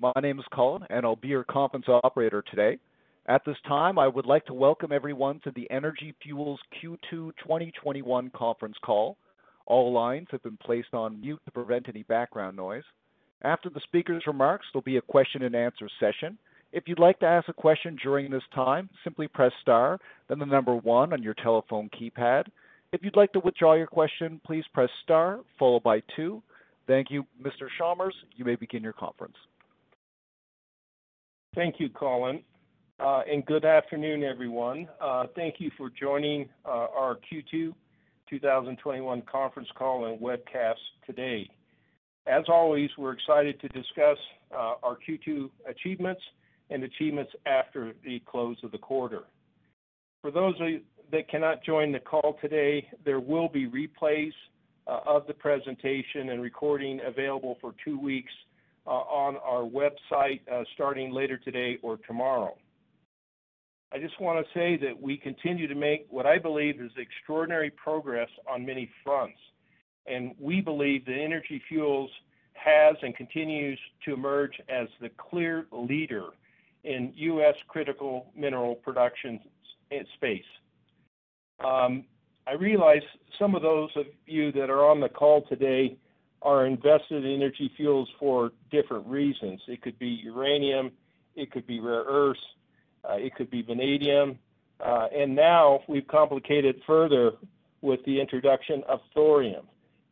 My name is Colin, and I'll be your conference operator today. At this time, I would like to welcome everyone to the Energy Fuels Q2 2021 conference call. All lines have been placed on mute to prevent any background noise. After the speaker's remarks, there'll be a question and answer session. If you'd like to ask a question during this time, simply press star, then the number one on your telephone keypad. If you'd like to withdraw your question, please press star followed by two. Thank you. Mr. Chalmers, you may begin your conference. Thank you, Colin. Uh, and good afternoon, everyone. Uh, thank you for joining uh, our Q2 2021 conference call and webcast today. As always, we're excited to discuss uh, our Q2 achievements and achievements after the close of the quarter. For those that cannot join the call today, there will be replays uh, of the presentation and recording available for two weeks on our website uh, starting later today or tomorrow. I just want to say that we continue to make what I believe is extraordinary progress on many fronts. And we believe that Energy Fuels has and continues to emerge as the clear leader in U.S. critical mineral production space. Um, I realize some of those of you that are on the call today are invested in Energy Fuels for different reasons. It could be uranium, it could be rare earths, uh, it could be vanadium, uh, and now we've complicated further with the introduction of thorium.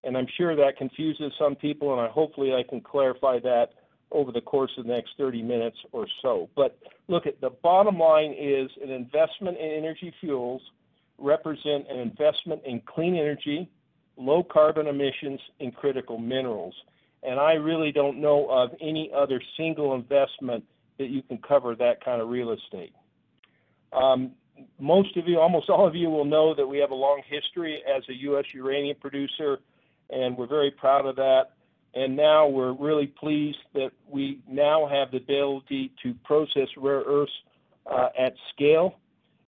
And I'm sure that confuses some people, and I, hopefully I can clarify that over the course of the next 30 minutes or so. But look, at the bottom line is an investment in Energy Fuels – represent an investment in clean energy, low carbon emissions, and critical minerals. And I really don't know of any other single investment that you can cover that kind of real estate. Um, most of you, almost all of you, will know that we have a long history as a U.S. uranium producer, and we're very proud of that. And now we're really pleased that we now have the ability to process rare earths uh, at scale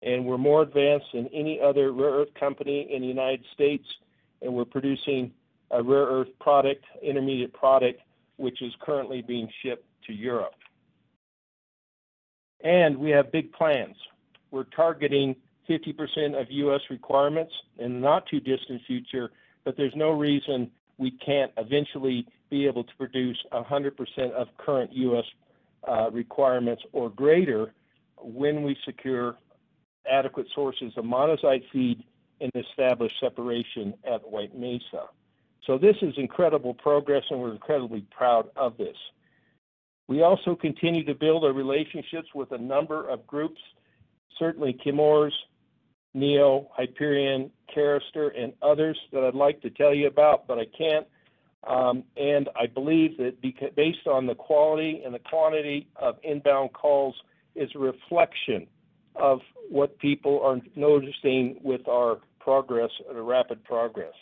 and we're more advanced than any other rare earth company in the United States, and we're producing a rare earth product, intermediate product, which is currently being shipped to Europe. And we have big plans. We're targeting 50% of U.S. requirements in the not too distant future, but there's no reason we can't eventually be able to produce 100% of current U.S. Uh, requirements or greater when we secure adequate sources of monazite feed and establish separation at White Mesa. So this is incredible progress, and we're incredibly proud of this. We also continue to build our relationships with a number of groups, certainly Chemours, Neo, Hyperion, Carester, and others that I'd like to tell you about, but I can't. Um, and I believe that based on the quality and the quantity of inbound calls is a reflection of what people are noticing with our progress, a rapid progress.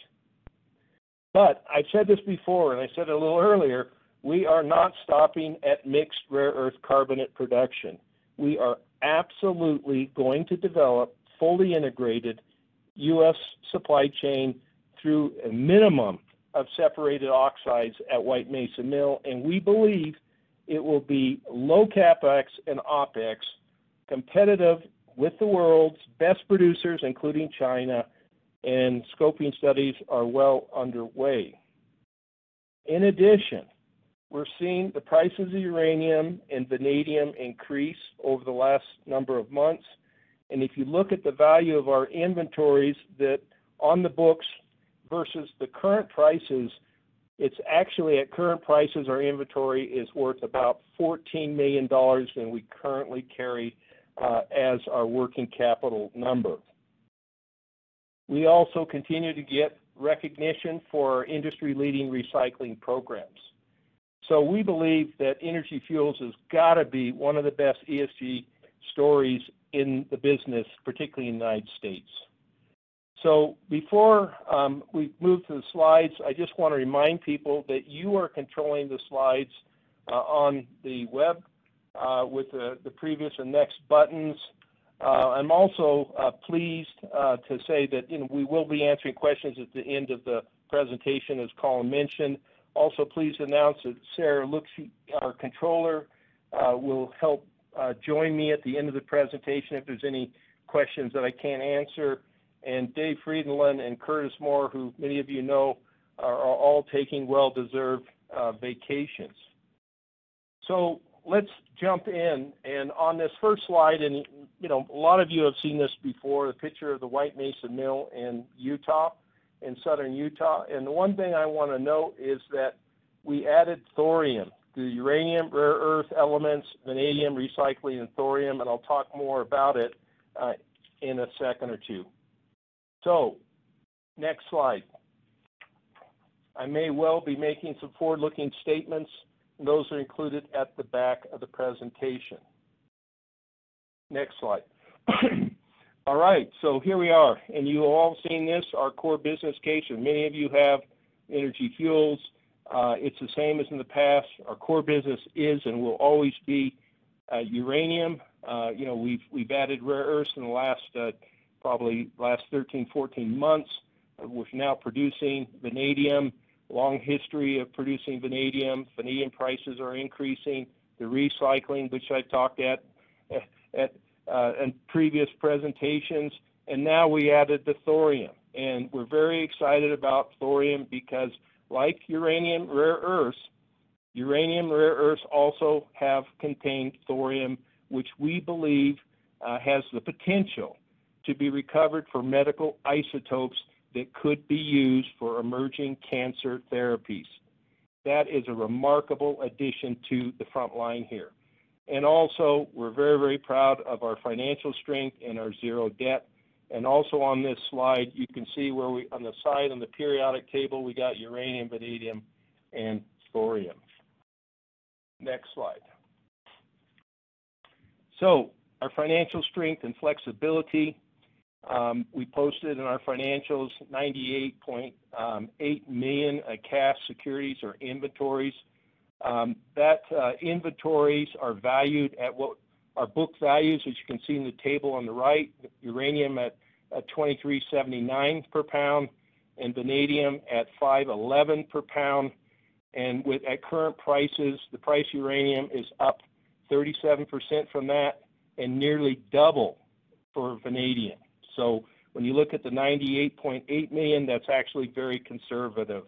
But I've said this before, and I said it a little earlier, we are not stopping at mixed rare earth carbonate production. We are absolutely going to develop fully integrated U.S. supply chain through a minimum of separated oxides at White Mesa Mill, and we believe it will be low capex and opex competitive with the world's best producers, including China, and scoping studies are well underway. In addition, we're seeing the prices of uranium and vanadium increase over the last number of months. And if you look at the value of our inventories that on the books versus the current prices, it's actually at current prices, our inventory is worth about $14 million, and we currently carry as our working capital number. We also continue to get recognition for our industry-leading recycling programs. So we believe that Energy Fuels has got to be one of the best ESG stories in the business, particularly in the United States. So before um, we move to the slides, I just want to remind people that you are controlling the slides uh, on the web uh, with the, the, previous and next buttons. Uh, I'm also uh, pleased uh, to say that you know, we will be answering questions at the end of the presentation, as Colin mentioned. Also, pleased to announce that Sarah Luxi, our controller, uh, will help join me at the end of the presentation if there's any questions that I can't answer and Dave Frydenlund and Curtis Moore, who many of you know, are, are all taking well-deserved uh, vacations. So let's jump in. And on this first slide, and you know, a lot of you have seen this before, the picture of the White Mesa Mill in Utah, in southern Utah. And the one thing I want to note is that we added thorium, the uranium, rare earth elements, vanadium, recycling, and thorium, and I'll talk more about it uh, in a second or two. So, next slide. I may well be making some forward-looking statements. Those are included at the back of the presentation. Next slide. all right, so here we are, and you all seen this, our core business case, and many of you have Energy Fuels. Uh, it's the same as in the past. Our core business is and will always be uh, uranium. Uh, you know, we've added rare earths in the last probably last 13, 14 months. We're now producing vanadium, long history of producing vanadium. Vanadium prices are increasing. The recycling, which I've talked at, at uh, in previous presentations, and now we added the thorium. And we're very excited about thorium because, like uranium rare earths, uranium rare earths also have contained thorium, which we believe uh, has the potential to be recovered for medical isotopes that could be used for emerging cancer therapies. That is a remarkable addition to the front line here. And also, we're very, very proud of our financial strength and our zero debt. And also on this slide, you can see where we, on the side on the periodic table, we got uranium, vanadium, and thorium. Next slide. So, our financial strength and flexibility we posted in our financials 98.8 um, million cash securities or inventories. Um, that uh, inventories are valued at what our book values, as you can see in the table on the right. Uranium at, at 23.79 per pound, and vanadium at 5.11 per pound. And with at current prices, the price uranium is up 37% from that, and nearly double for vanadium. So when you look at the 98.8 million, that's actually very conservative.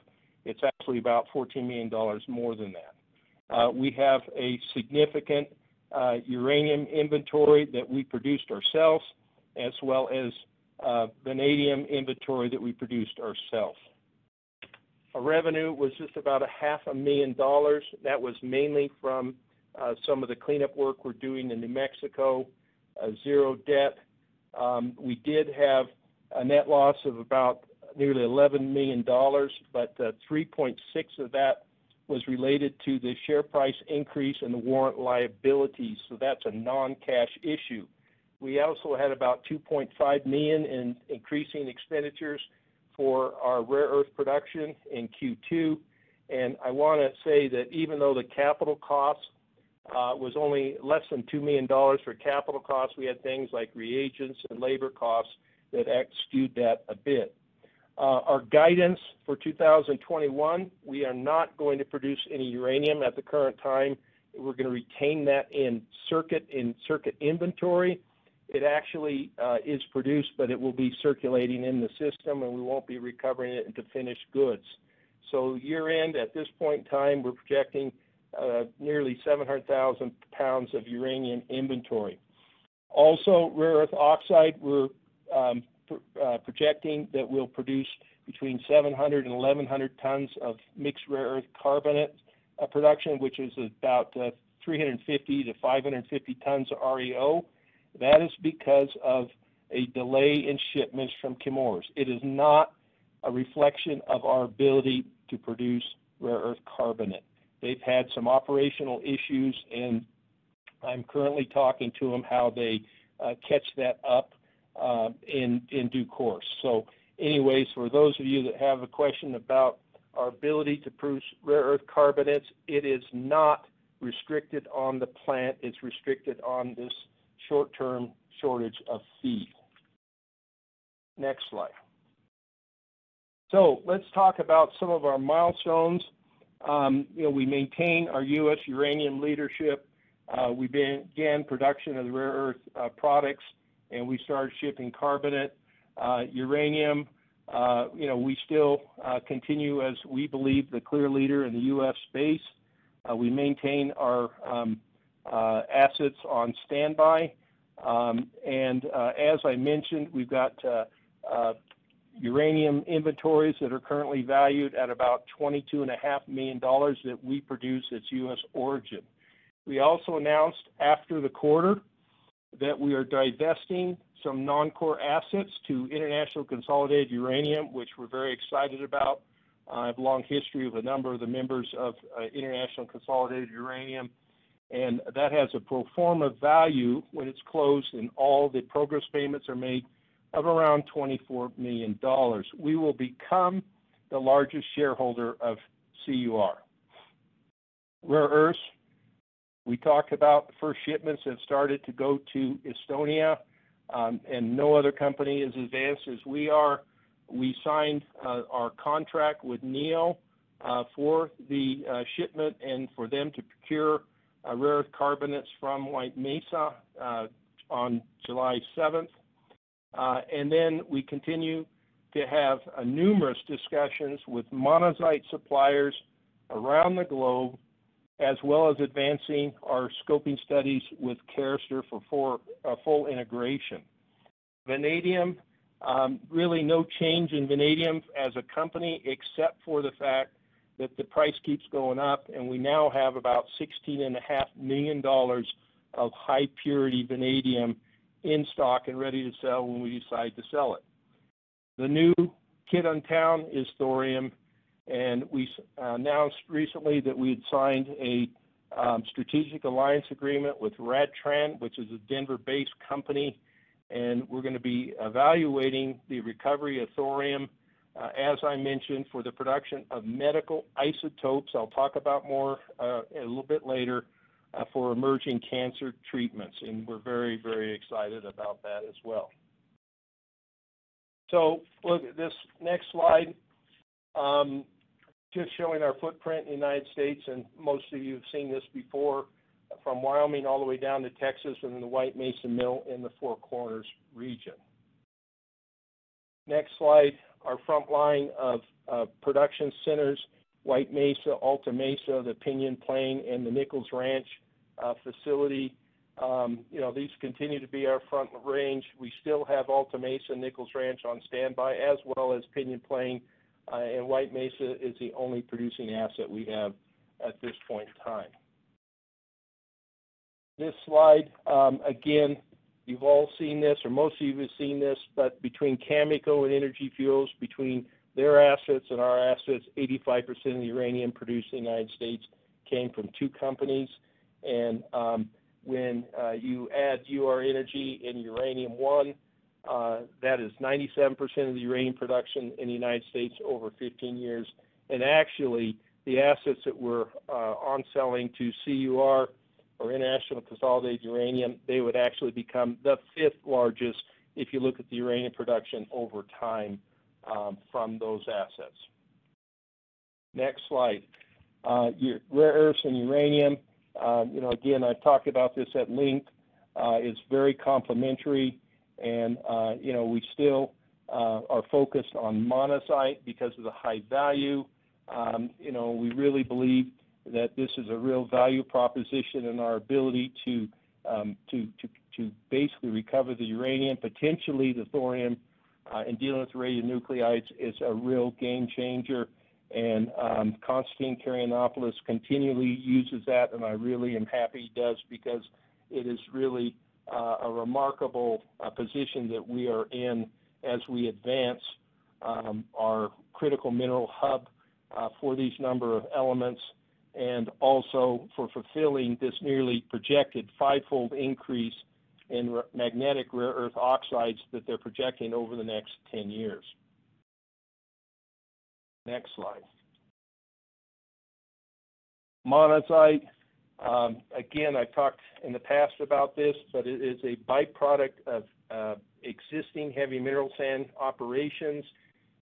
It's actually about 14 million dollars more than that. Uh, we have a significant uh, uranium inventory that we produced ourselves, as well as uh, vanadium inventory that we produced ourselves. Our revenue was just about a half a million dollars. That was mainly from uh, some of the cleanup work we're doing in New Mexico, uh, zero debt, we did have a net loss of about nearly $11 million, but uh, 3.6 of that was related to the share price increase and the warrant liabilities. So that's a non-cash issue. We also had about 2.5 million in increasing expenditures for our rare earth production in Q2. And I want to say that even though the capital costs was only less than $2 million for capital costs. We had things like reagents and labor costs that skewed that a bit. Uh, our guidance for 2021, we are not going to produce any uranium at the current time. We're going to retain that in circuit in circuit inventory. It actually uh, is produced, but it will be circulating in the system, and we won't be recovering it into finished goods. So year end, at this point in time, we're projecting uh, nearly 700,000 pounds of uranium inventory. Also, rare earth oxide, we're um, uh, projecting that we'll produce between 700 and 1,100 tons of mixed rare earth carbonate uh, production, which is about uh, 350 to 550 tons of REO. That is because of a delay in shipments from Chemours. It is not a reflection of our ability to produce rare earth carbonate. They've had some operational issues, and I'm currently talking to them how they uh, catch that up uh, in due course. So, anyways, for those of you that have a question about our ability to produce rare earth carbonates, it is not restricted on the plant. It's restricted on this short-term shortage of feed. Next slide. So let's talk about some of our milestones. Um, you know, we maintain our U.S. uranium leadership. Uh, we began production of the rare earth uh, products, and we started shipping carbonate. Uh, uranium, you know, we still continue as we believe the clear leader in the U.S. space. We maintain our um, assets on standby. Um, and as I mentioned, we've got uranium inventories that are currently valued at about $22.5 million that we produce that's U.S. origin. We also announced after the quarter that we are divesting some non-core assets to International Consolidated Uranium, which we're very excited about. I have a long history with a number of the members of uh, International Consolidated Uranium, and that has a pro forma value when it's closed and all the progress payments are made of around $24 million. We will become the largest shareholder of CUR. Rare earths, we talked about the first shipments have started to go to Estonia, um, and no other company is advanced as we are. We signed uh, our contract with Neo uh, for the uh, shipment and for them to procure rare earth carbonates from White Mesa on July 7th. Uh, and then we continue to have uh, numerous discussions with monazite suppliers around the globe, as well as advancing our scoping studies with Carester for full uh, integration. Vanadium, um, really no change in vanadium as a company, except for the fact that the price keeps going up, and we now have about $16.5 million of high purity vanadium in stock and ready to sell when we decide to sell it. The new kid on town is thorium, and we uh, announced recently that we had signed a um, strategic alliance agreement with RadTran, which is a Denver-based company, and we're gonna be evaluating the recovery of thorium, uh, as I mentioned, for the production of medical isotopes. I'll talk about more uh, a little bit later Uh, for emerging cancer treatments, and we're very, very excited about that as well. So look at this next slide, um, just showing our footprint in the United States, and most of you have seen this before, from Wyoming all the way down to Texas and the White Mesa Mill in the Four Corners region. Next slide, our front line of production centers, White Mesa, Alta Mesa, the Pinyon Plain, and the Nichols Ranch uh, facility. Um, you know, these continue to be our front range. We still have Alta Mesa, Nichols Ranch on standby, as well as Pinyon Plain, uh, and White Mesa is the only producing asset we have at this point in time. This slide, um, again, you've all seen this, or most of you have seen this, but between Cameco and Energy Fuels, between their assets and our assets, 85% of the uranium produced in the United States came from two companies. And um, when uh, you add Ur-Energy and Uranium One, uh, that is 97% of the uranium production in the United States over 15 years. And actually, the assets that we're on selling to CUR or International Consolidated Uranium, they would actually become the fifth largest if you look at the uranium production over time Um, from those assets. Next slide. Uh, rare earths and uranium, um, you know, again, I've talked about this at length. Uh, it's very complementary and, uh, you know, we still are focused on monazite because of the high value. Um, you know, we really believe that this is a real value proposition in our ability to um to to to basically recover the uranium, potentially the thorium, Uh, and dealing with radionuclides is a real game changer. And um Constantine Karayannopoulos continually uses that, and I really am happy he does because it is really uh, a remarkable uh, position that we are in as we advance um, our critical mineral hub for these number of elements. and also for fulfilling this nearly projected five-fold increase in magnetic rare earth oxides that they're projecting over the next 10 years. Next slide. Monazite, um, again, I've talked in the past about this, but it is a byproduct of uh, existing heavy mineral sand operations.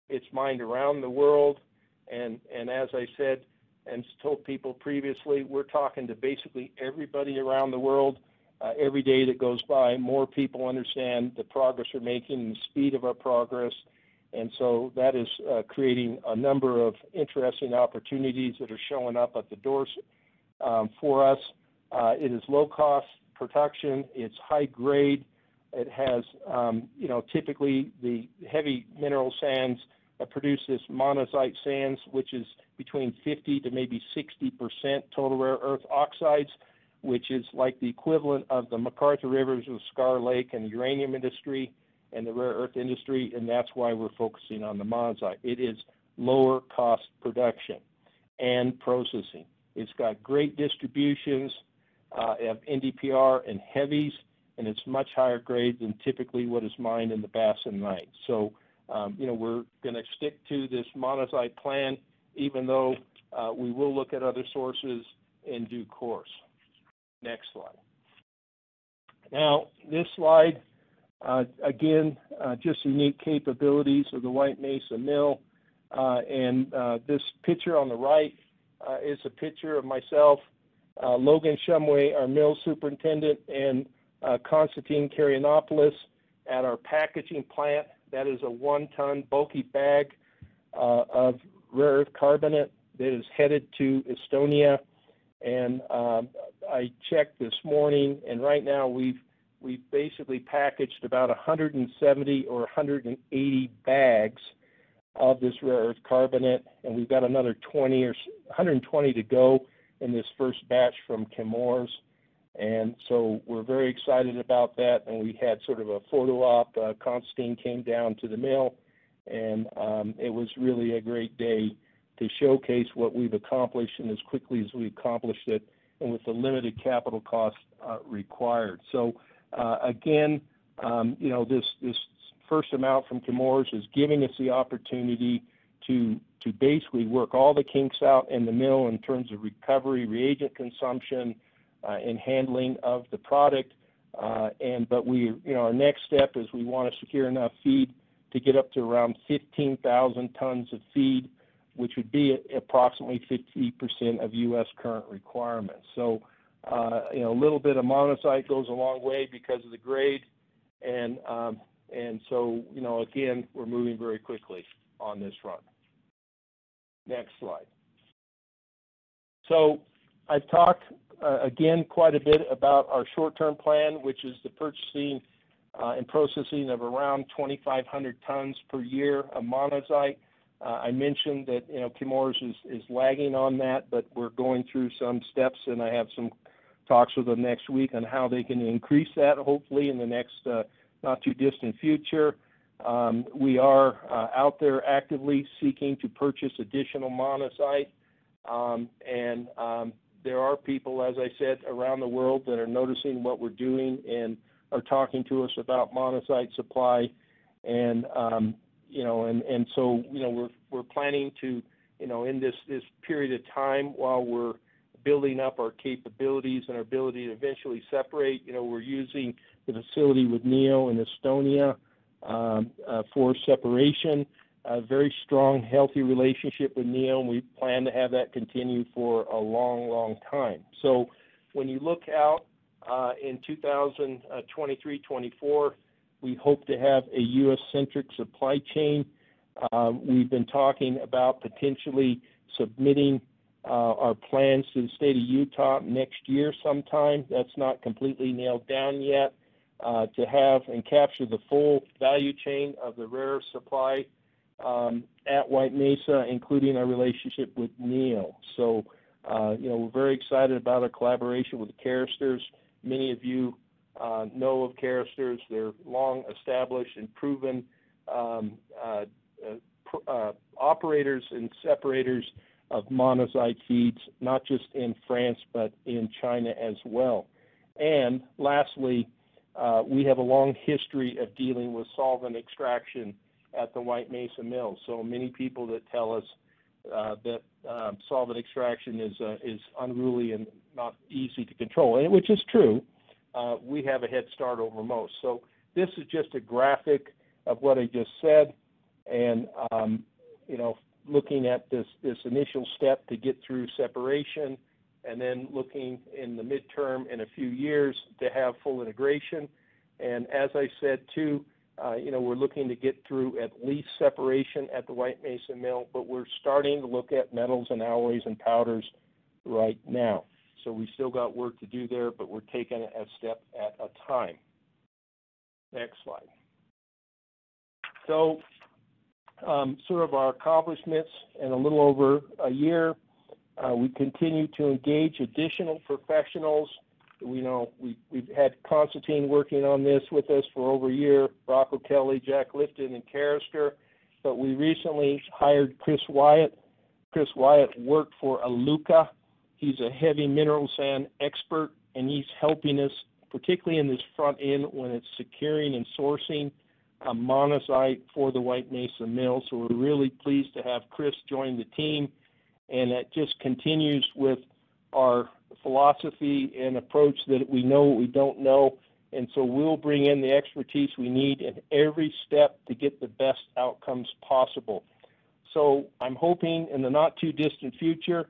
It's mined around the world, And, and as I said and told people previously, we're talking to basically everybody around the world. Uh, every day that goes by, more people understand the progress we're making and the speed of our progress, and so that is uh, creating a number of interesting opportunities that are showing up at the doors um, for us. Uh, it is low-cost production. It's high grade. It has, um, you know, typically, the heavy mineral sands produce this monazite sands, which is between 50 to maybe 60% total rare earth oxides, which is like the equivalent of the McArthur Rivers the Cigar Lake, and the uranium industry and the rare earth industry, and that's why we're focusing on the monazite. It is lower cost production and processing. It's got great distributions of NdPr and heavies, and it's much higher grade than typically what is mined in the Basin bastnäsite. So, um, you know, we're gonna stick to this monazite plan, even though uh, we will look at other sources in due course. Next slide. Now, this slide, uh, again, uh, just unique capabilities of the White Mesa Mill. Uh, and this picture on the right is a picture of myself, Logan Shumway, our mill superintendent, and Constantine Karayannopoulos at our packaging plant. That is a 1-ton bulky bag of rare earth carbonate that is headed to Estonia. And I checked this morning, and right now we've we've basically packaged about 170 or 180 bags of this rare earth carbonate, and we've got another 20 or 120 to go in this first batch from Chemours. And so we're very excited about that, and we had sort of a photo op. Uh, Constantine came down to the mill, and um, it was really a great day to showcase what we've accomplished and as quickly as we accomplished it, and with the limited capital costs uh, required. So, uh, again, um, you know, this this first amount from Chemours is giving us the opportunity to to basically work all the kinks out in the mill in terms of recovery, reagent consumption, uh, and handling of the product. Uh and but we, you know, our next step is we want to secure enough feed to get up to around 15,000 tons of feed, which would be approximately 50% of U.S. current requirements. So, uh, you know, a little bit of monazite goes a long way because of the grade. And um, and so, you know, again, we're moving very quickly on this front. Next slide. So I've talked uh, again quite a bit about our short-term plan, which is the purchasing uh, and processing of around 2,500 tons per year of monazite. Uh, I mentioned that, you know, Chemours is lagging on that, but we're going through some steps, and I have some talks with them next week on how they can increase that, hopefully in the next uh, not too distant future. Um, we are uh, out there actively seeking to purchase additional monazite. Um, and um, there are people, as I said, around the world that are noticing what we're doing and are talking to us about monazite supply. And you know, and and so, you know, we're we're planning to, you know, in this this period of time, while we're building up our capabilities and our ability to eventually separate, you know, we're using the facility with Neo in Estonia um, uh, for separation. A very strong, healthy relationship with Neo, and we plan to have that continue for a long, long time. So when you look out uh, in 2023, 2024, we hope to have a U.S.-centric supply chain. Uh, we've been talking about potentially submitting uh, our plans to the state of Utah next year sometime. That's not completely nailed down yet uh, to have and capture the full value chain of the rare supply um, at White Mesa, including our relationship with Neo. So, you know, we're very excited about our collaboration with the Caresters. Many of you know of Caresters. They're long-established and proven operators and separators of monazite feeds, not just in France, but in China as well. And lastly, uh, we have a long history of dealing with solvent extraction at the White Mesa Mill. So many people that tell us uh, that uh, solvent extraction is uh, is unruly and not easy to control, which is true. Uh, we have a head start over most. So this is just a graphic of what I just said, and um, you know, looking at this this initial step to get through separation, and then looking in the midterm in a few years to have full integration. And as I said too, uh, you know, we're looking to get through at least separation at the White Mesa Mill, but we're starting to look at metals and alloys and powders right now. So we still got work to do there, but we're taking it a step at a time. Next slide. So um, sort of our accomplishments in a little over a year. Uh, we continue to engage additional professionals. We know we, we've had Constantine working on this with us for over a year, Rocco Kelly, Jack Lifton, and Carester. But we recently hired Chris Wyatt. Chris Wyatt worked for Iluka. He's a heavy mineral sand expert, and he's helping us, particularly in this front end when it's securing and sourcing a for the White Mesa Mill. So we're really pleased to have Chris join the team, and it just continues with our philosophy and approach that we know what we don't know, and so we'll bring in the expertise we need in every step to get the best outcomes possible. So I'm hoping in the not too distant future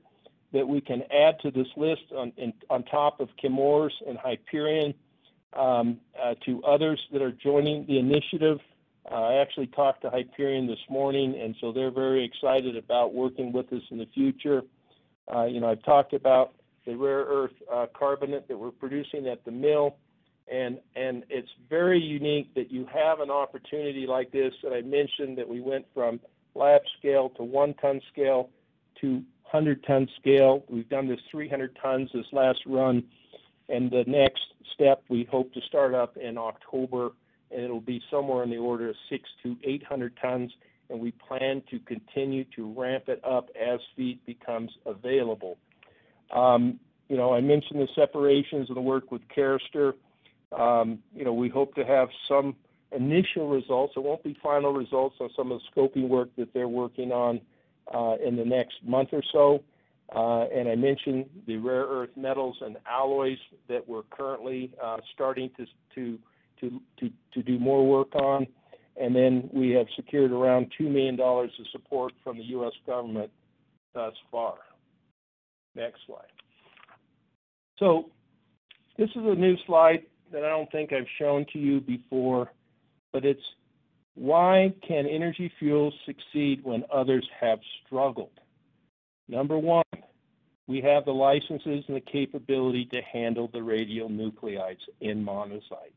that we can add to this list on, in, on top of Chemours and Hyperion um, uh, to others that are joining the initiative. Uh, I actually talked to Hyperion this morning, and so they're very excited about working with us in the future. Uh, you know, I've talked about the rare earth uh, carbonate that we're producing at the mill, and and it's very unique that you have an opportunity like this. That I mentioned that we went from lab scale to one ton scale to 100 ton scale. We've done this 300 tons this last run and the next step we hope to start up in October, and it'll be somewhere in the order of six to 800 tons, and we plan to continue to ramp it up as feed becomes available. Um, you know, I mentioned the separations and the work with Carester. Um, you know, we hope to have some initial results. It won't be final results on some of the scoping work that they're working on in the next month or so. Uh, and I mentioned the rare earth metals and alloys that we're currently uh, starting to, to, to, to, to do more work on. And then we have secured around $2 million of support from the U.S. government thus far. Next slide. So this is a new slide that I don't think I've shown to you before, but it's why can Energy Fuels succeed when others have struggled? Number one, we have the licenses and the capability to handle the radionuclides in monazite.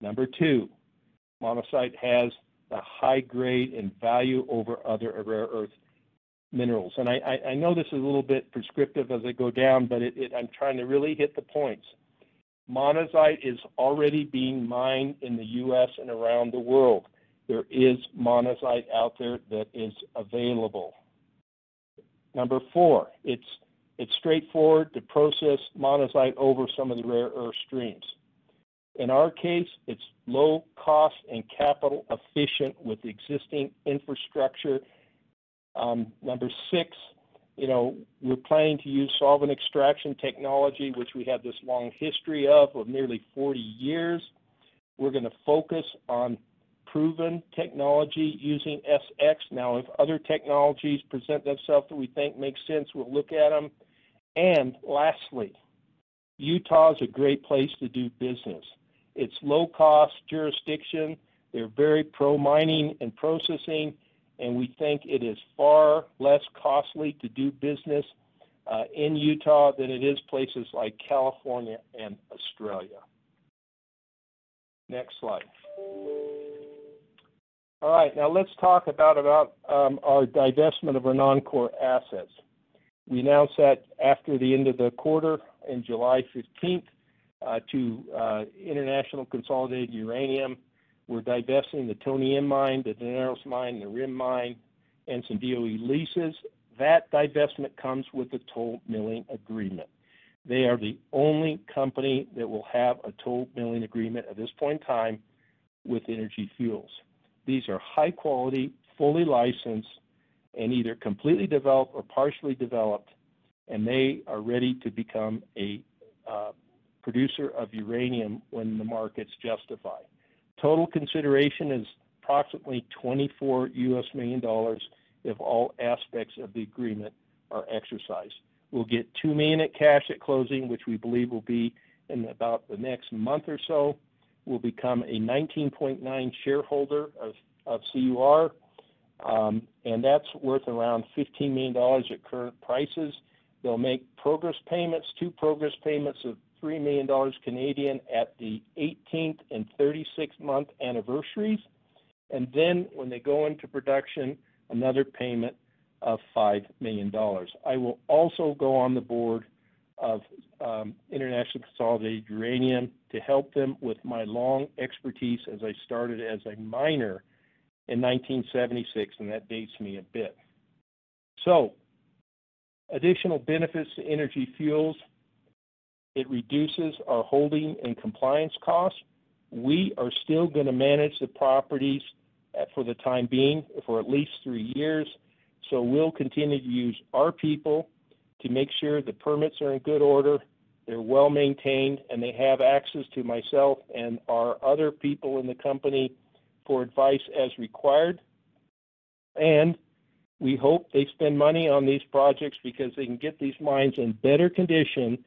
Number two, monazite has the high grade and value over other rare earth minerals. And I, I, I know this is a little bit prescriptive as I go down, but it, it, I'm trying to really hit the points. Monazite is already being mined in the U.S. and around the world. There is monazite out there that is available. Number four, it's it's straightforward to process monazite over some of the rare earth streams. In our case, it's low cost and capital efficient with existing infrastructure. Um, number six, you know, we're planning to use solvent extraction technology, which we have this long history of, of nearly 40 years. We're going to focus on proven technology using SX. Now, if other technologies present themselves that we think make sense, we'll look at them. And lastly, Utah is a great place to do business. It's low cost jurisdiction. They're very pro mining and processing, and we think it is far less costly to do business uh, in Utah than it is places like California and Australia. Next slide. All right, now let's talk about, about um, our divestment of our non-core assets. We announced that after the end of the quarter in July 15th uh, to uh, International Consolidated Uranium. We're divesting the Tony M mine, the Daneros mine, the Rim mine, and some DOE leases. that divestment comes with a toll milling agreement. They are the only company that will have a toll milling agreement at this point in time with Energy Fuels. These are high quality, fully licensed, and either completely developed or partially developed, and they are ready to become a uh, producer of uranium when the markets justify. Total consideration is approximately 24 US million dollars if all aspects of the agreement are exercised. We'll get 2 million at cash at closing, which we believe will be in about the next month or so. We'll become a 19.9 shareholder of, of CUR, um, and that's worth around $15 million at current prices. They'll make progress payments, two progress payments of $3 million Canadian at the 18th and 36th month anniversaries. And then when they go into production, another payment of $5 million. I will also go on the board of um, International Consolidated Uranium to help them with my long expertise as I started as a miner in 1976, and that dates me a bit. So, additional benefits to Energy Fuels it reduces our holding and compliance costs. We are still going to manage the properties for the time being for at least three years. So we'll continue to use our people to make sure the permits are in good order, they're well maintained, and they have access to myself and our other people in the company for advice as required. And we hope they spend money on these projects because they can get these mines in better condition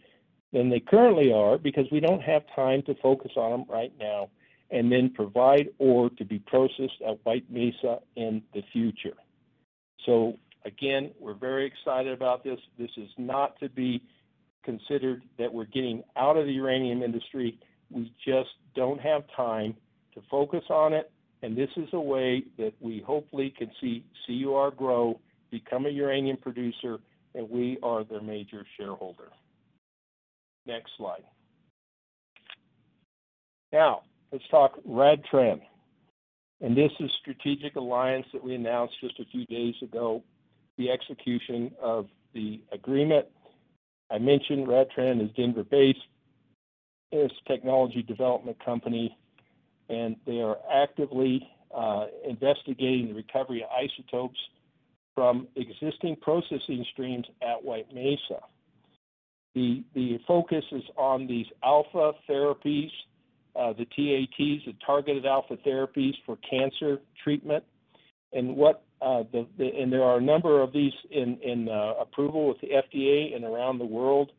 than they currently are because we don't have time to focus on them right now and then provide ore to be processed at White Mesa in the future. So again, we're very excited about this. This is not to be considered that we're getting out of the uranium industry. We just don't have time to focus on it. And this is a way that we hopefully can see CUR grow, become a uranium producer, and we are their major shareholder. Next slide. Now, let's talk RadTran. And this is strategic alliance that we announced just a few days ago, the execution of the agreement. I mentioned RadTran is Denver-based. It's a technology development company, and they are actively uh, investigating the recovery of isotopes from existing processing streams at White Mesa. The, focus is on these alpha therapies, uh, the TATs, the targeted alpha therapies for cancer treatment. And what uh, the, the, and there are a number of these in, in uh, approval with the FDA and around the world.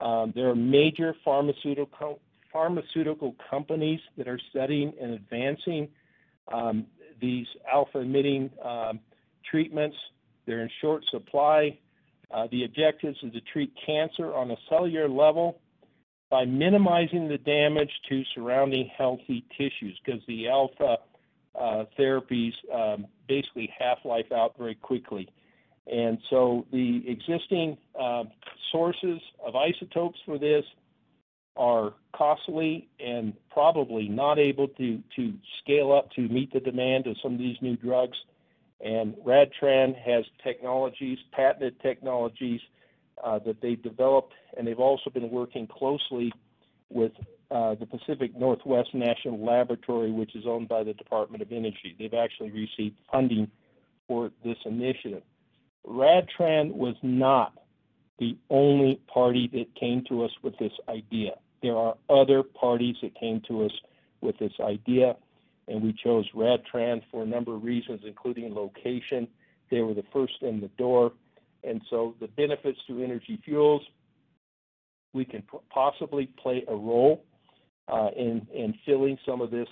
Um, there are major pharmaceutical pharmaceutical companies that are studying and advancing um, these alpha emitting um, treatments. They're in short supply. Uh, the objectives is to treat cancer on a cellular level by minimizing the damage to surrounding healthy tissues because the alpha therapies um, basically half-life out very quickly. And so the existing uh, sources of isotopes for this are costly and probably not able to, to scale up to meet the demand of some of these new drugs. And RadTran has technologies, patented technologies uh, that they've developed, and they've also been working closely with uh, the Pacific Northwest National Laboratory, which is owned by the Department of Energy. They've actually received funding for this initiative. RadTran was not the only party that came to us with this idea. There are other parties that came to us with this idea and we chose RadTran for a number of reasons, including location. They were the first in the door, and so the benefits to Energy Fuels, we can possibly play a role in in filling some of this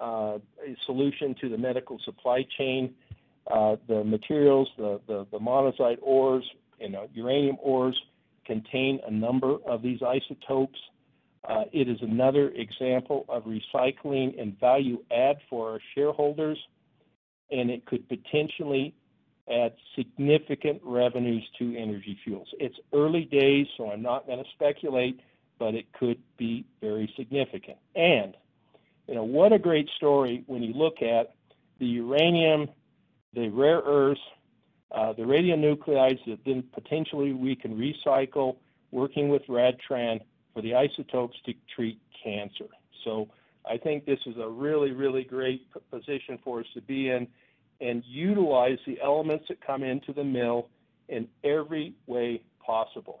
uh, solution to the medical supply chain. Uh, the materials, the, monazite ores, and uranium ores contain a number of these isotopes. Uh, it is another example of recycling and value add for our shareholders, and it could potentially add significant revenues to Energy Fuels. It's early days, so I'm not going to speculate, but it could be very significant. And, you know, what a great story when you look at the uranium, the rare earths, uh, the radionuclides that then potentially we can recycle, working with RadTran for the isotopes to treat cancer. So I think this is a really, really great position for us to be in and utilize the elements that come into the mill in every way possible.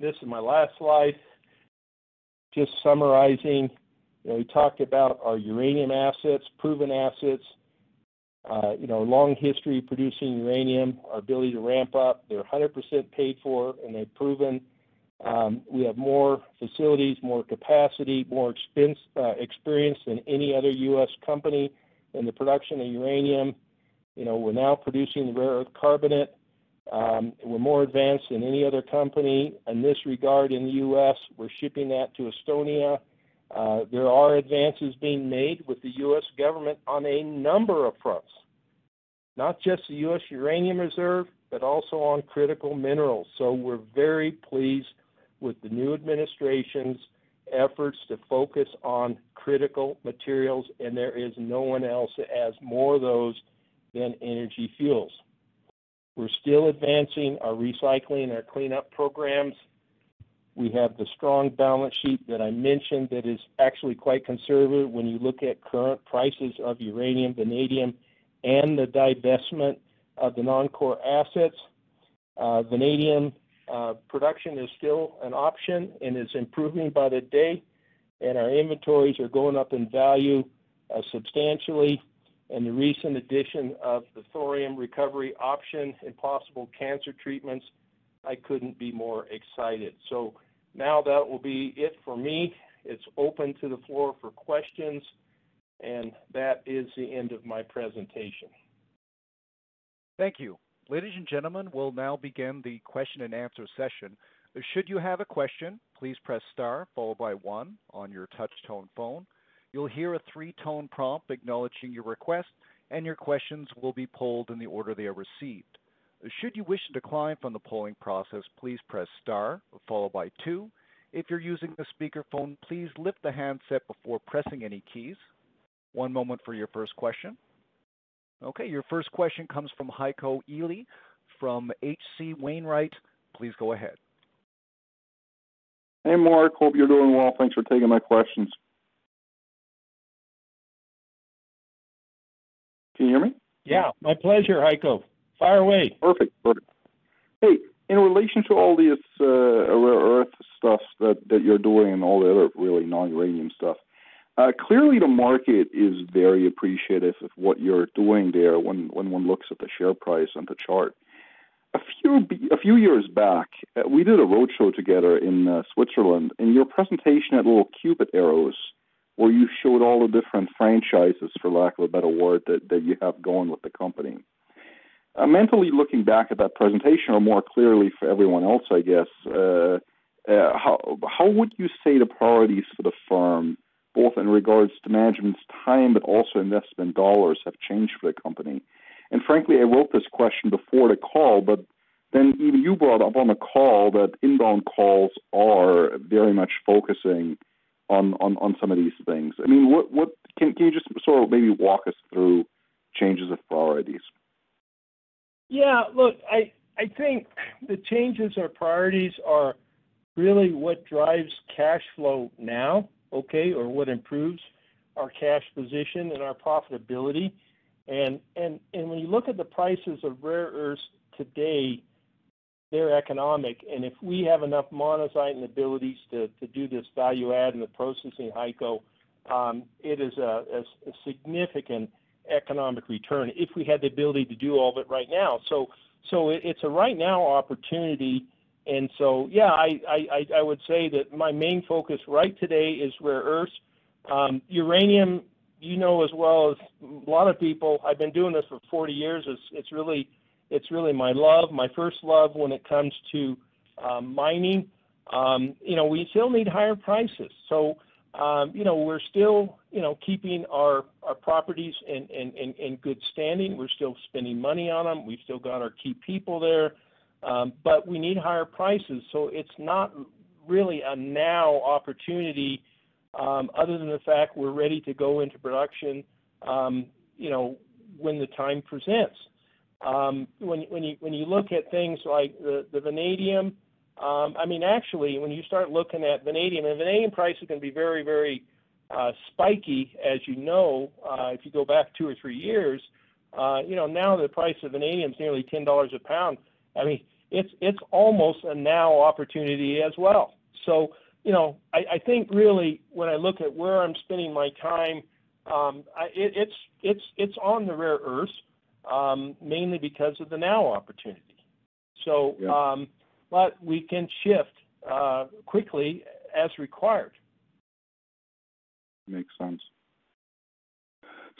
This is my last slide. Just summarizing, you know, we talked about our uranium assets, proven assets, uh, you know, long history producing uranium, our ability to ramp up. They're 100% paid for, and they've proven. Um, we have more facilities, more capacity, more expense, uh, experience than any other U.S. company in the production of uranium. You know, we're now producing the rare earth carbonate. Um, we're more advanced than any other company in this regard in the U.S. We're shipping that to Estonia. Uh, there are advances being made with the U.S. government on a number of fronts, not just the U.S. uranium reserve, but also on critical minerals. So we're very pleased with the new administration's efforts to focus on critical materials, and there is no one else that has more of those than Energy Fuels. We're still advancing our recycling and our cleanup programs. We have the strong balance sheet that I mentioned that is actually quite conservative when you look at current prices of uranium, vanadium, and the divestment of the non-core assets. Uh, vanadium uh, production is still an option and is improving by the day, and our inventories are going up in value uh, substantially and the recent addition of the thorium recovery option in possible cancer treatments, I couldn't be more excited. So now that will be it for me. It's open to the floor for questions, and that is the end of my presentation. Thank you. Ladies and gentlemen, we'll now begin the question and answer session. Should you have a question, please press star followed by one on your touch tone phone. You'll hear a three-tone prompt acknowledging your request, and your questions will be polled in the order they are received. Should you wish to decline from the polling process, please press star followed by two. If you're using a speakerphone, please lift the handset before pressing any keys. One moment for your first question. Okay, your first question comes from Heiko Ihle from H.C. Wainwright. Please go ahead. Hey, Mark. Hope you're doing well. Thanks for taking my questions. Can you hear me? Yeah, my pleasure, Heiko. Fire away. Perfect. Perfect. Hey, in relation to all this uh, rare earth stuff that, that you're doing and all the other really non-uranium stuff, uh, clearly the market is very appreciative of what you're doing there when, when one looks at the share price and the chart. A few a few years back, uh, we did a roadshow together in uh, Switzerland, and your presentation had little cupid arrows where you showed all the different franchises, for lack of a better word, that, that you have going with the company. Uh, mentally looking back at that presentation, or more clearly for everyone else, I guess, uh, uh, how, how would you say the priorities for the firm, both in regards to management's time but also investment dollars, have changed for the company? And frankly, I wrote this question before the call, but then even you brought up on the call that inbound calls are very much focusing on, on, on some of these things. I mean, what what can can you just sort of maybe walk us through changes of priorities? Yeah, look, I I think the changes or priorities are really what drives cash flow now, okay, or what improves our cash position and our profitability. And and and when you look at the prices of rare earths today, they're economic. And if we have enough monazite and abilities to, to do this value add in the processing, Heiko, um, it is a, a, a, significant economic return if we had the ability to do all of it right now. So, so it, it's a right now opportunity. And so, yeah, I, I, I would say that my main focus right today is rare earths. Um, uranium, you know as well as a lot of people, I've been doing this for 40 years. It's, it's really it's really my love, my first love when it comes to um, mining. Um, you know, we still need higher prices. So, um, you know, we're still, you know, keeping our, our properties in, in, in, in good standing. We're still spending money on them. We've still got our key people there. Um, but we need higher prices. So it's not really a now opportunity um, other than the fact we're ready to go into production, um, you know, when the time presents. Um, when, when, you, when you look at things like the, the vanadium, um, I mean, actually, when you start looking at vanadium, and vanadium prices can be very, very uh, spiky, as you know, uh, if you go back two or three years. Uh, you know, now the price of vanadium is nearly ten dollars a pound. I mean, it's it's almost a now opportunity as well. So you know, I, I think really when I look at where I'm spending my time, um, I, it, it's it's it's on the rare earths, um, mainly because of the now opportunity. So, yeah. um, but we can shift uh, quickly as required. Makes sense.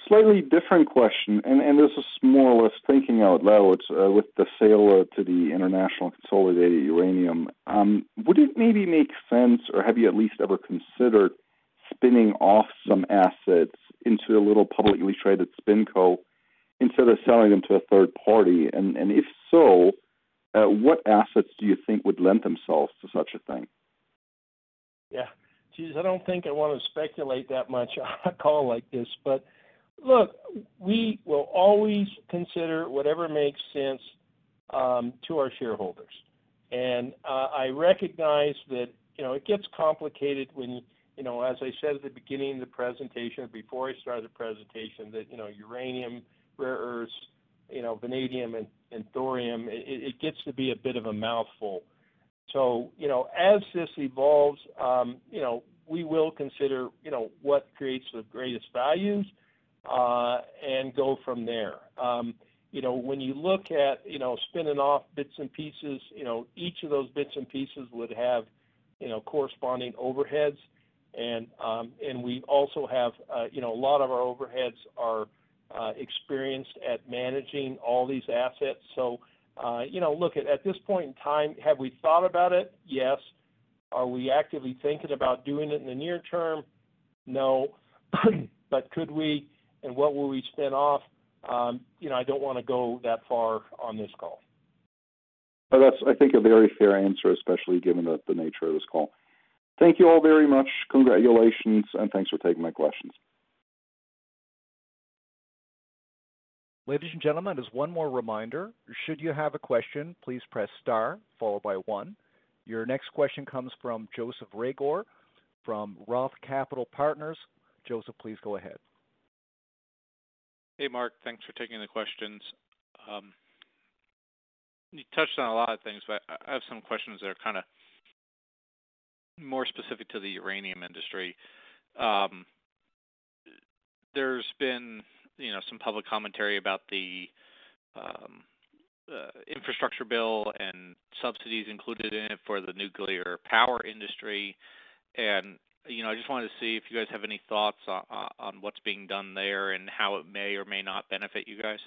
Slightly different question, and, and this is more or less thinking out loud uh, with the sale uh, to the International Consolidated Uranium. Um, would it maybe make sense, or have you at least ever considered spinning off some assets into a little publicly traded spinco instead of selling them to a third party? And, and if so, uh, what assets do you think would lend themselves to such a thing? Yeah, geez, I don't think I want to speculate that much on a call like this, but look, we will always consider whatever makes sense um, to our shareholders. And uh, I recognize that you know it gets complicated when you know, as I said at the beginning of the presentation, before I started the presentation, that you know uranium, rare earths, you know, vanadium and, and thorium, it, it gets to be a bit of a mouthful. So you know, as this evolves, um, you know, we will consider you know what creates the greatest values uh, and go from there. Um, you know, when you look at, you know, spinning off bits and pieces, you know, each of those bits and pieces would have, you know, corresponding overheads. And, um, and we also have, uh, you know, a lot of our overheads are uh, experienced at managing all these assets. So, uh, you know, look, at, at this point in time, have we thought about it? Yes. Are we actively thinking about doing it in the near term? No. but could we and what will we spin off? Um, you know, I don't want to go that far on this call. Well, that's, I think, a very fair answer, especially given the, the nature of this call. Thank you all very much. Congratulations, and thanks for taking my questions. Ladies and gentlemen, as one more reminder, should you have a question, please press star followed by one. Your next question comes from Joseph Reagor from Roth Capital Partners. Joseph, please go ahead. Hey, Mark. Thanks for taking the questions. Um, you touched on a lot of things, but I have some questions that are kind of more specific to the uranium industry. Um, there's been, you know, some public commentary about the um, uh, infrastructure bill and subsidies included in it for the nuclear power industry. And you know, I just wanted to see if you guys have any thoughts on, on what's being done there and how it may or may not benefit you guys.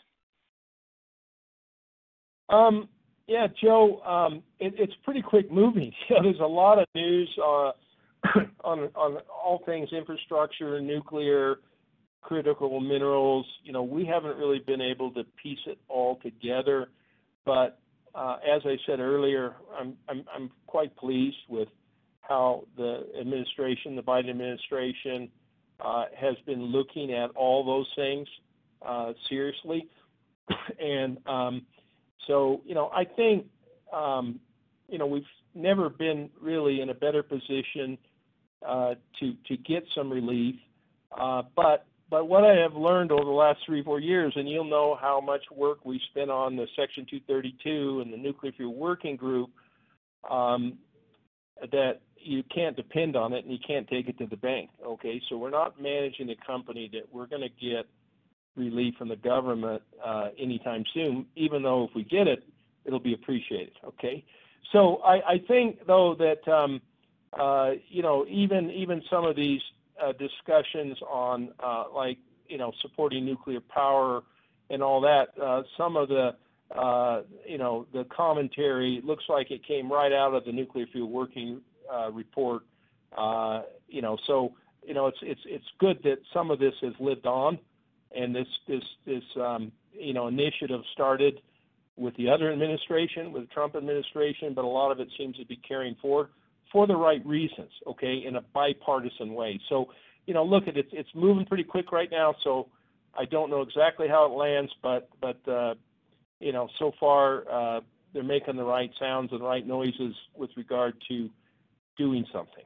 Um, yeah, Joe, um, it, it's pretty quick moving. You know, there's a lot of news uh, on on all things infrastructure, nuclear, critical minerals. You know, we haven't really been able to piece it all together, but uh, as I said earlier, I'm quite pleased with how the administration, the Biden administration, uh, has been looking at all those things uh, seriously. and um, so, you know, I think, um, you know, we've never been really in a better position to to get some relief. But but what I have learned over the last three four years, and you'll know how much work we spent on the Section 232 and the Nuclear Fuel Working Group, um, that you can't depend on it and you can't take it to the bank. Okay, so we're not managing a company that we're going to get relief from the government uh, anytime soon. Even though if we get it, it'll be appreciated. Okay, so I, I think though that um, uh, you know even even some of these uh, discussions on uh, like you know supporting nuclear power and all that, uh, some of the uh, you know the commentary looks like it came right out of the nuclear fuel working uh, report. Uh, you know, so you know it's it's it's good that some of this has lived on, and this this this um, you know initiative started with the other administration, with the Trump administration, but a lot of it seems to be carrying forward for the right reasons, okay, in a bipartisan way. So, you know, look at it, it's moving pretty quick right now. So, I don't know exactly how it lands, but but uh, you know, so far uh, they're making the right sounds and right noises with regard to doing something.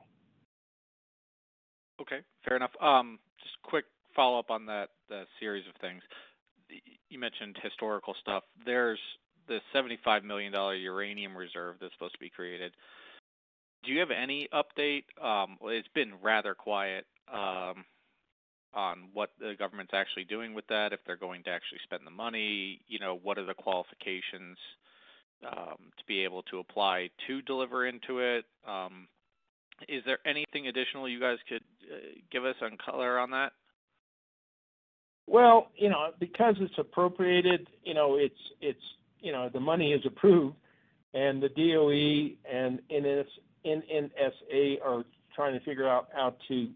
Okay, fair enough. Um, just quick follow up on that the series of things. You mentioned historical stuff. There's the $75 million uranium reserve that's supposed to be created. Do you have any update? Um, it's been rather quiet um, on what the government's actually doing with that, if they're going to actually spend the money, you know, what are the qualifications um, to be able to apply to deliver into it? Um, is there anything additional you guys could uh, give us on color on that? Well, you know, because it's appropriated, you know, it's it's you know the money is approved, and the DOE and NNSA are trying to figure out how to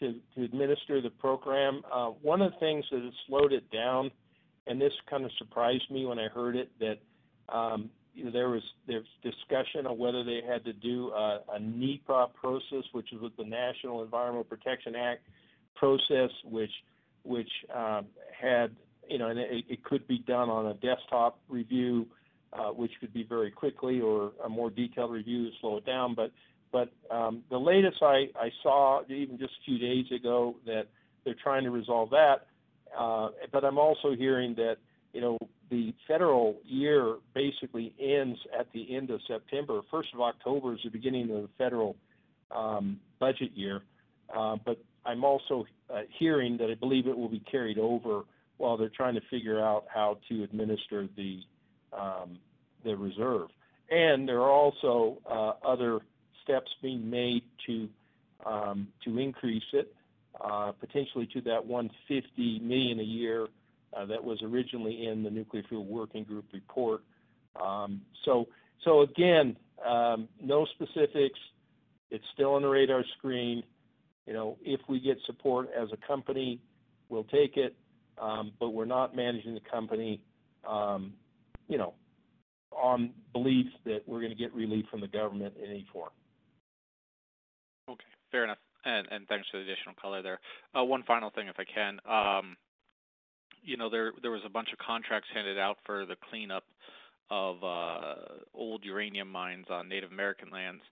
to, to administer the program. Uh, one of the things that has slowed it down, and this kind of surprised me when I heard it, that um, you know, there was there's discussion of whether they had to do a, a NEPA process, which is with the National Environmental Protection Act process, which which um, had you know, and it, it could be done on a desktop review, which could be very quickly, or a more detailed review to slow it down. But but um, the latest I, I saw, even just a few days ago, that they're trying to resolve that. Uh, but I'm also hearing that you know the federal year basically ends at the end of September. First of October is the beginning of the federal um, budget year. Uh, but I'm also uh, hearing that I believe it will be carried over while they're trying to figure out how to administer the um, the reserve. And there are also uh, other steps being made to um, to increase it, uh, potentially to that 150 million a year uh, that was originally in the Nuclear Fuel Working Group report. Um, so, so again, um, no specifics. It's still on the radar screen. You know, if we get support as a company, we'll take it, um, but we're not managing the company, um, you know, on belief that we're going to get relief from the government in any form. Okay, fair enough. And thanks for the additional color there. Uh, one final thing, if I can. Um, you know, there there was a bunch of contracts handed out for the cleanup of uh, old uranium mines on Native American lands.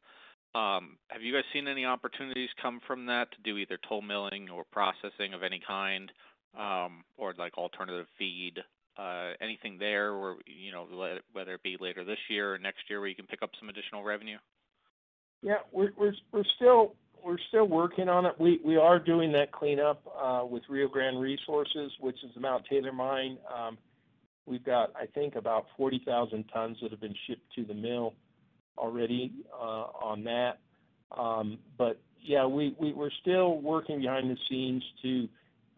Um, have you guys seen any opportunities come from that to do either toll milling or processing of any kind, um, or like alternative feed? Uh, anything there, or you know, whether it be later this year or next year, where you can pick up some additional revenue? Yeah, we're still we're still working on it. We are doing that cleanup uh, with Rio Grande Resources, which is the Mount Taylor mine. Um, we've got I think about 40,000 tons that have been shipped to the mill already uh, on that. Um, but yeah, we, we we're still working behind the scenes to.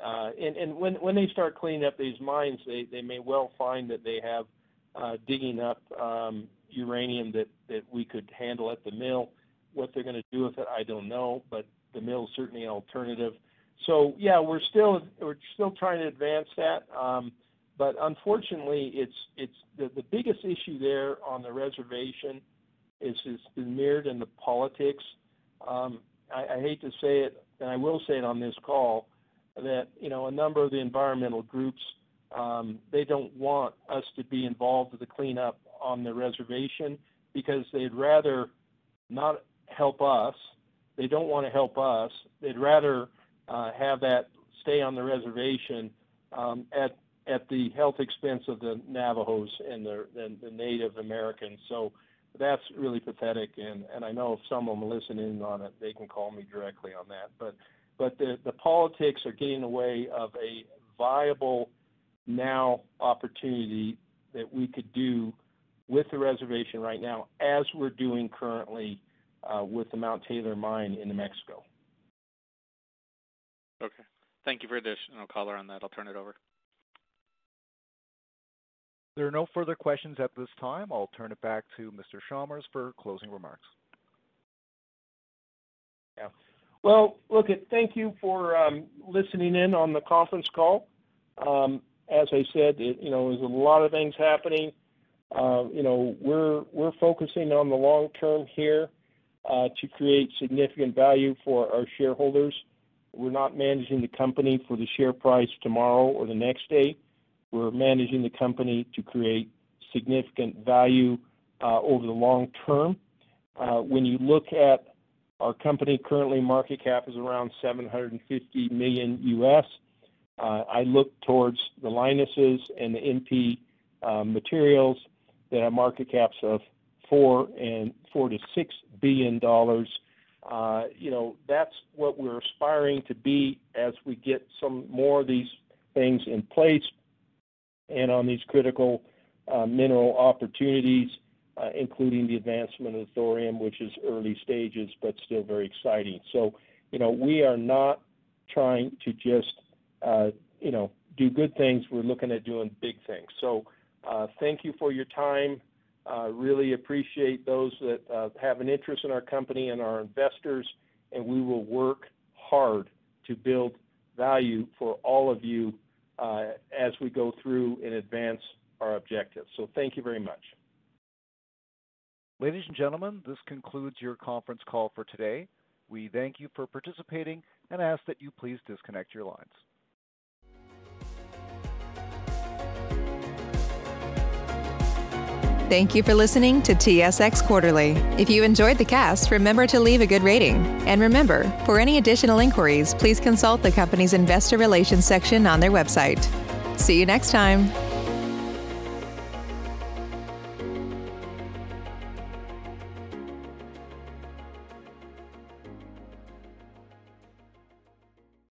Uh, and and when when they start cleaning up these mines, they they may well find that they have uh, digging up um, uranium that that we could handle at the mill what they're going to do with it, I don't know, but the mill is certainly an alternative. So yeah, we're still we're still trying to advance that. Um, but unfortunately, it's it's the, the biggest issue there on the reservation is is mirrored in the politics. Um, I, I hate to say it, and I will say it on this call that you know a number of the environmental groups um, they don't want us to be involved with the cleanup on the reservation because they'd rather not help us. They don't want to help us. They'd rather uh, have that stay on the reservation um, at at the health expense of the Navajos and the, the, the Native Americans. So that's really pathetic. And, and I know if someone listening on it, they can call me directly on that. But but the, the politics are getting in the way of a viable now opportunity that we could do with the reservation right now, as we're doing currently uh, with the Mount Taylor mine in New Mexico. Okay. Thank you for additional color on that. I'll turn it over. There are no further questions at this time. I'll turn it back to Mr. Chalmers for closing remarks. Yeah. Well, look, thank you for um, listening in on the conference call. Um, as I said, it, you know, there's a lot of things happening. Uh, you know, we're we're focusing on the long term here uh, to create significant value for our shareholders. We're not managing the company for the share price tomorrow or the next day. We're managing the company to create significant value uh, over the long term. Uh, when you look at our company, currently market cap is around 750 million US. Uh, I look towards the Lynases and the MP uh, materials that have market caps of four and four to six billion dollars. Uh, you know, that's what we're aspiring to be as we get some more of these things in place and on these critical uh, mineral opportunities, including the advancement of thorium, which is early stages but still very exciting. So, you know, we are not trying to just, uh, you know, do good things. We're looking at doing big things. So, uh, thank you for your time. Uh, really appreciate those that uh, have an interest in our company and our investors, and we will work hard to build value for all of you uh, as we go through and advance our objectives. So thank you very much. Ladies and gentlemen, this concludes your conference call for today. We thank you for participating and ask that you please disconnect your lines. Thank you for listening to TSX Quarterly. If you enjoyed the cast, remember to leave a good rating. And remember, for any additional inquiries, please consult the company's investor relations section on their website. See you next time.